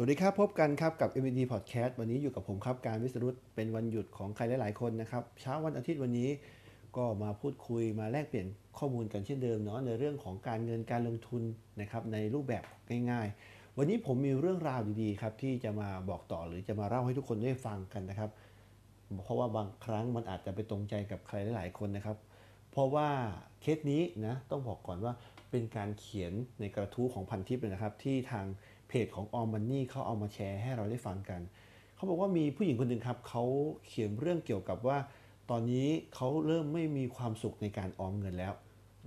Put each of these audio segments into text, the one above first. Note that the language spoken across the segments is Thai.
สวัสดีครับ พบกันครับกับ MVD Podcast วันนี้อยู่กับผมครับการวิสรุตเป็นวันหยุดของใครหลาย ๆ คนนะครับ เช้าวันอาทิตย์วันนี้ก็มาพูดคุยมาแลกเปลี่ยนข้อมูลกันเช่นเดิมเนาะในเรื่องของการเงินการลงทุนนะครับในรูปแบบง่าย ๆ วันนี้ผมมีเรื่องราวดีๆครับที่จะมาบอกต่อหรือจะมาเล่าให้ทุกคนได้ฟังกันนะครับ เพราะว่าบางครั้งมันอาจจะไปตรงใจกับใครหลายๆ คนนะครับ เพราะว่าเคสนี้นะต้องบอกก่อนว่าเป็นการเขียนในกระทู้ของพันทิปเลยนะครับที่ทาง เพจของออมมันนี่เขาเอามาแชร์ให้เราได้ฟังกัน เขาบอกว่ามีผู้หญิงคนหนึ่งครับเขาเขียนเรื่องเกี่ยวกับว่า ตอนนี้เขาเริ่มไม่มีความสุขในการออมเงินแล้ว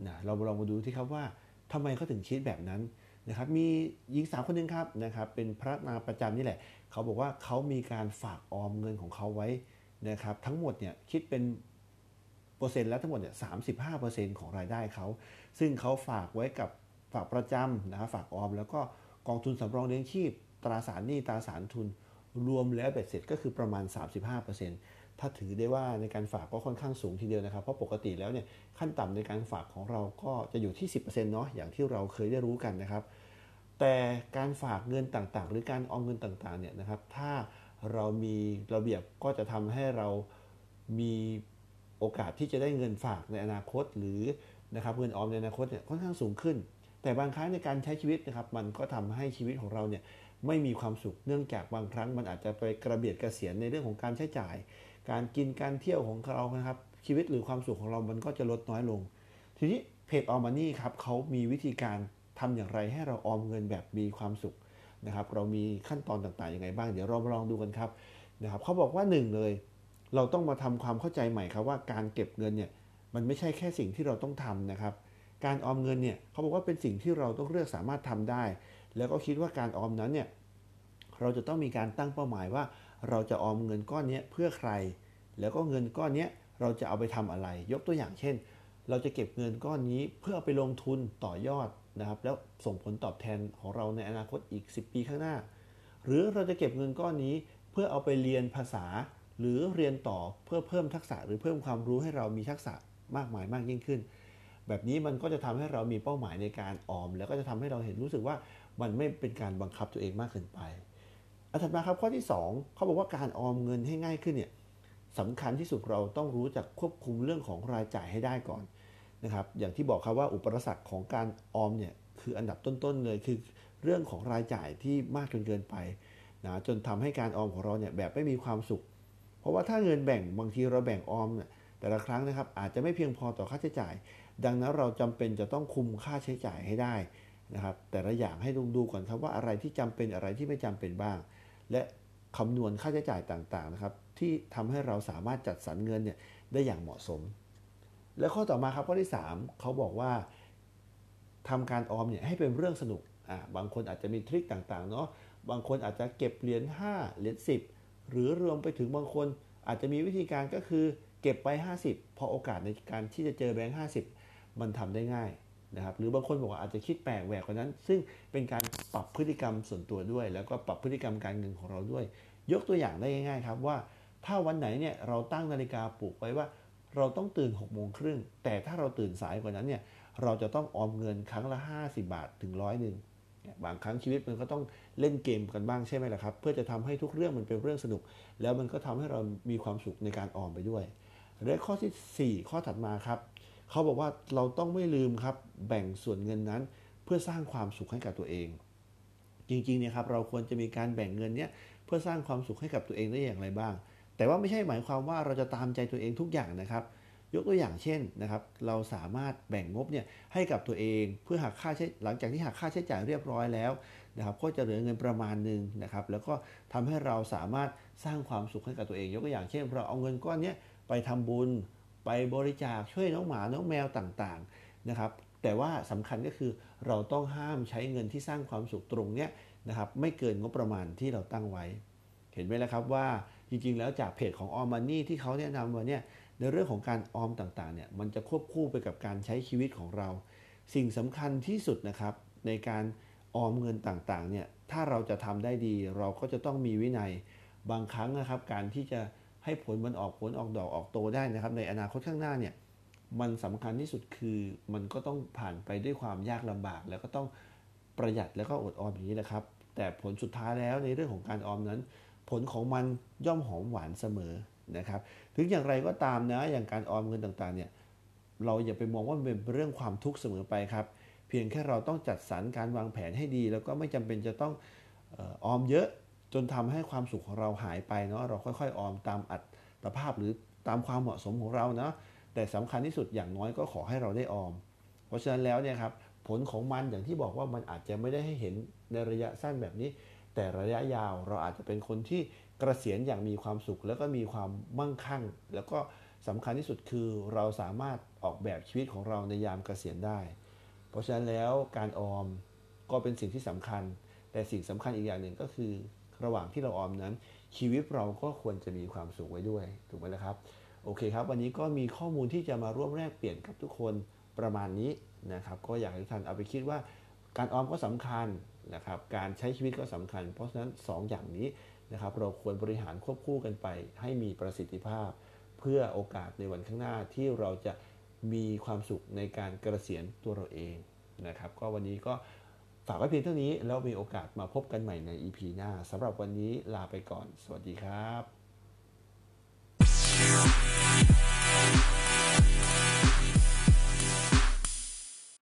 นะเราลองมาดูที่ครับว่าทำไมเขาถึงคิดแบบนั้นนะครับ มีหญิงสาวคนหนึ่งครับนะครับ เป็นพระนาประจำนี่แหละ เขาบอกว่าเขามีการฝากออมเงินของเขาไว้นะครับ ทั้งหมดเนี่ยคิดเป็นเปอร์เซ็นต์แล้วทั้งหมดเนี่ยสาของรายได้เขา ซึ่งเขาฝากไว้กับฝากประจำนะฝากออมแล้วก็ กองทุนสำรองเลี้ยงชีพ ตราสารหนี้ตราสารทุน รวมแล้วเบ็ดเสร็จก็คือประมาณ 35%ถ้าถือได้ว่าในการฝากก็ค่อนข้างสูงทีเดียวนะครับ เพราะปกติแล้วเนี่ยขั้นต่ำในการฝากของเราก็จะอยู่ที่ 10%เนาะอย่างที่เราเคยได้รู้กันนะครับ แต่การฝากเงินต่างๆ หรือการออมเงินต่างๆเนี่ยนะครับ ถ้าเรามีระเบียบก็จะทำให้เรามีโอกาสที่จะได้เงินฝากในอนาคตหรือนะครับเงินออมในอนาคตเนี่ยค่อนข้างสูงขึ้น แต่บางครั้งในการใช้ชีวิตนะครับ มันก็ทำให้ชีวิตของเราเนี่ยไม่มีความสุข เนื่องจากบางครั้งมันอาจจะไปกระเบียดกระเสียนในเรื่องของการใช้จ่าย การกินการเที่ยวของเรานะครับ ชีวิตหรือความสุขของเรามันก็จะลดน้อยลง ทีนี้เพจออมมานี่ครับเขามีวิธีการทำอย่างไรให้เราออมเงินแบบมีความสุขนะครับ เรามีขั้นตอนต่างๆยังไงบ้างเดี๋ยวเรามาลองดูกันครับนะครับเขาบอกว่าหนึ่งเลยเราต้องมาทำความเข้าใจใหม่ครับว่าการเก็บเงินเนี่ยมันไม่ใช่แค่สิ่งที่เราต้องทำนะครับ การออมเงินเนี่ยเขาบอกว่าเป็นสิ่งที่เราต้องเลือกสามารถทำได้ แล้วก็คิดว่าการออมนั้นเนี่ยเราจะต้องมีการตั้งเป้าหมายว่า เราจะออมเงินก้อนนี้เพื่อใคร แล้วก็เงินก้อนนี้เราจะเอาไปทำอะไร ยกตัวอย่างเช่น เราจะเก็บเงินก้อนนี้เพื่อไปลงทุนต่อยอดนะครับ แล้วส่งผลตอบแทนของเราในอนาคตอีก 10 ปีข้างหน้า หรือเราจะเก็บเงินก้อนนี้เพื่อเอาไปเรียนภาษา หรือเรียนต่อเพื่อเพิ่มทักษะหรือเพิ่มความรู้ให้เรามีทักษะมากมายมากยิ่งขึ้น แบบนี้มันก็จะทำให้เรามีเป้าหมายในการออม แล้วก็จะทำให้เราเห็นรู้สึกว่ามันไม่เป็นการบังคับตัวเองมากเกินไปอันถัดมาครับข้อที่ 2เขาบอกว่าการออมเงินให้ง่ายขึ้นเนี่ยสำคัญที่สุดเราต้องรู้จักควบคุมเรื่องของรายจ่ายให้ได้ก่อนนะครับ อย่างที่บอกครับว่าอุปสรรคของการออมเนี่ยคืออันดับต้นๆเลยคือเรื่องของรายจ่ายที่มากจนเกินไปนะจนทำให้การออมของเราเนี่ยแบบไม่มีความสุข เพราะว่าถ้าเงินแบ่งบางทีเราแบ่งออมเนี่ย แต่ละครั้งนะครับอาจจะไม่เพียงพอต่อค่าใช้จ่าย ดังนั้นเราจำเป็นจะต้องคุมค่าใช้จ่ายให้ได้นะครับ แต่ละอย่างให้ดูดูก่อนครับว่าอะไรที่จำเป็นอะไรที่ไม่จำเป็นบ้าง และคำนวณค่าใช้จ่ายต่างๆนะครับที่ทำให้เราสามารถจัดสรรเงินเนี่ยได้อย่างเหมาะสม และข้อต่อมาครับข้อที่ 3 เขาบอกว่าทำการออมเนี่ยให้เป็นเรื่องสนุกอ่าบางคนอาจจะมีทริคต่างๆเนาะบางคนอาจจะเก็บเหรียญ5เหรียญ10 หรือรวมไปถึงบางคนอาจจะมีวิธีการก็คือ เก็บไป50 พอโอกาสในการที่จะเจอแบงค์ 50 มันทำได้ง่ายนะครับหรือบางคนบอกว่าอาจจะคิดแปลกแหวกกว่านั้น ซึ่งเป็นการปรับพฤติกรรมส่วนตัวด้วย แล้วก็ปรับพฤติกรรมการเงินของเราด้วย ยกตัวอย่างได้ง่ายๆครับว่า ถ้าวันไหนเนี่ยเราตั้งนาฬิกาปลุกไว้ว่า เราต้องตื่น6กโมงครึ่งแต่ถ้าเราตื่นสายกว่านั้นเนี่ยเราจะต้องออมเงินครั้งละ 50 บาทถึงร้อยหนึ่งบางครั้งชีวิตมันก็ต้องเล่นเกมกันบ้างใช่ไหมล่ะครับ เพื่อจะทำให้ทุกเรื่องมันเป็นเรื่องสนุก แล้วมันก็ทำให้เรามีความสุขในการออมไปด้วย และข้อที่ 4 ข้อถัดมาครับเขาบอกว่าเราต้องไม่ลืมครับ แบ่งส่วนเงินนั้น เพื่อสร้างความสุขให้กับตัวเอง จริงๆเนี่ยครับเราควรจะมีการแบ่งเงินเนี้ยเพื่อสร้างความสุขให้กับตัวเองได้อย่างไรบ้าง แต่ว่าไม่ใช่หมายความว่าเราจะตามใจตัวเองทุกอย่างนะครับยกตัวอย่างเช่นนะครับเราสามารถแบ่งงบเนี่ยให้กับตัวเองเพื่อหักค่าใช้หลังจากที่หักค่าใช้จ่ายเรียบร้อยแล้วนะครับก็จะเหลือเงินประมาณหนึ่งนะครับแล้วก็ทำให้เราสามารถสร้างความสุขให้กับตัวเอง ยกตัวอย่างเช่น เราเอาเงินก้อนนี้ ไปทำบุญ ไปบริจาคช่วยน้องหมาน้องแมวต่างๆนะครับแต่ว่าสำคัญก็คือเราต้องห้ามใช้เงินที่สร้างความสุขตรงเนี้ยนะครับไม่เกินงบประมาณที่เราตั้งไว้ เห็นไหมล่ะครับว่าจริงๆ แล้วจากเพจของออมมันนี่ที่เขาแนะนำมาเนี่ยในเรื่องของการออมต่างๆเนี่ยมันจะควบคู่ไปกับการใช้ชีวิตของเรา สิ่งสำคัญที่สุดนะครับในการออมเงินต่างๆเนี่ยถ้าเราจะทำได้ดีเราก็จะต้องมีวินัยบางครั้งนะครับ การที่จะ ให้ผลมันออกผลออกดอกออกโตได้นะครับ ในอนาคตข้างหน้าเนี่ยมันสำคัญที่สุดคือมันก็ต้องผ่านไปด้วยความยากลำบาก แล้วก็ต้องประหยัดแล้วก็อดออมอย่างนี้แหละครับ แต่ผลสุดท้ายแล้วในเรื่องของการออมนั้น ผลของมันย่อมหอมหวานเสมอนะครับถึงอย่างไรก็ตามนะอย่างการออมเงินต่างๆเนี่ยเราอย่าไปมองว่ามันเป็นเรื่องความทุกข์เสมอไปครับ เพียงแค่เราต้องจัดสรรการวางแผนให้ดี แล้วก็ไม่จำเป็นจะต้องออมเยอะ จนทำให้ความสุขของเราหายไปเนาะเราค่อยๆ ออมตามอัตภาพหรือตามความเหมาะสมของเราเนาะแต่สำคัญที่สุดอย่างน้อยก็ขอให้เราได้ออม เพราะฉะนั้นแล้วเนี่ยครับผลของมันอย่างที่บอกว่ามันอาจจะไม่ได้ให้เห็นในระยะสั้นแบบนี้ แต่ระยะยาวเราอาจจะเป็นคนที่กระเกษียณอย่างมีความสุข แล้วก็มีความมั่งคั่ง แล้วก็สำคัญที่สุดคือเราสามารถออกแบบชีวิตของเราในยามเกษียณได้ เพราะฉะนั้นแล้วการออมก็เป็นสิ่งที่สำคัญ แต่สิ่งสำคัญอีกอย่างหนึ่งก็คือ ระหว่างที่เราออมนั้น ชีวิตเราก็ควรจะมีความสุขไว้ด้วย ถูกไหมล่ะครับ โอเคครับ วันนี้ก็มีข้อมูลที่จะมาร่วมแลกเปลี่ยนกับทุกคนประมาณนี้นะครับ ก็อยากให้ทุกท่านเอาไปคิดว่า การออมก็สำคัญนะครับ การใช้ชีวิตก็สำคัญ เพราะฉะนั้น 2 อย่างนี้นะครับ เราควรบริหารควบคู่กันไป ให้มีประสิทธิภาพ เพื่อโอกาสในวันข้างหน้าที่เราจะมีความสุขในการเกษียณตัวเราเองนะครับ ก็วันนี้ก็ากไว้เพียงเท่านี้แล้วมีโอกาสมาพบกันใหม่ใน EP หน้าสำหรับวันนี้ลาไปก่อน สวัสดีครับ